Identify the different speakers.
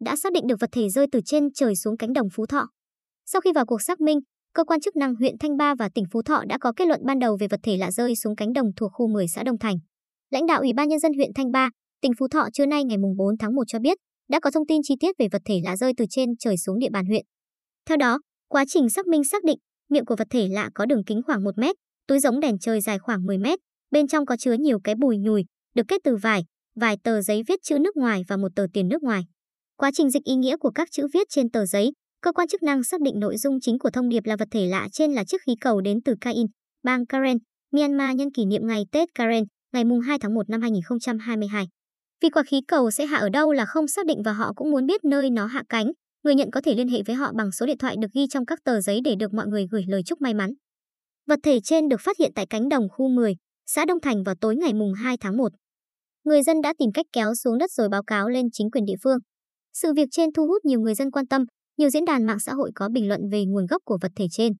Speaker 1: đã xác định được vật thể rơi từ trên trời xuống cánh đồng Phú Thọ. Sau khi vào cuộc xác minh, cơ quan chức năng huyện Thanh Ba và tỉnh Phú Thọ đã có kết luận ban đầu về vật thể lạ rơi xuống cánh đồng thuộc khu 10 xã Đông Thành. Lãnh đạo Ủy ban nhân dân huyện Thanh Ba, tỉnh Phú Thọ trưa nay ngày 4 tháng 1 cho biết, đã có thông tin chi tiết về vật thể lạ rơi từ trên trời xuống địa bàn huyện. Theo đó, quá trình xác minh xác định, miệng của vật thể lạ có đường kính khoảng 1 mét, túi giống đèn trời dài khoảng 10 mét, bên trong có chứa nhiều cái bùi nhùi, được kết từ vải, vài tờ giấy viết chữ nước ngoài và một tờ tiền nước ngoài. Quá trình dịch ý nghĩa của các chữ viết trên tờ giấy, cơ quan chức năng xác định nội dung chính của thông điệp là vật thể lạ trên là chiếc khí cầu đến từ Kain, bang Karen, Myanmar nhân kỷ niệm ngày Tết Karen, ngày 2 tháng 1 năm 2022. Vì quả khí cầu sẽ hạ ở đâu là không xác định và họ cũng muốn biết nơi nó hạ cánh, người nhận có thể liên hệ với họ bằng số điện thoại được ghi trong các tờ giấy để được mọi người gửi lời chúc may mắn. Vật thể trên được phát hiện tại cánh đồng khu 10, xã Đông Thành vào tối ngày 2 tháng 1. Người dân đã tìm cách kéo xuống đất rồi báo cáo lên chính quyền địa phương. Sự việc trên thu hút nhiều người dân quan tâm, nhiều diễn đàn mạng xã hội có bình luận về nguồn gốc của vật thể trên.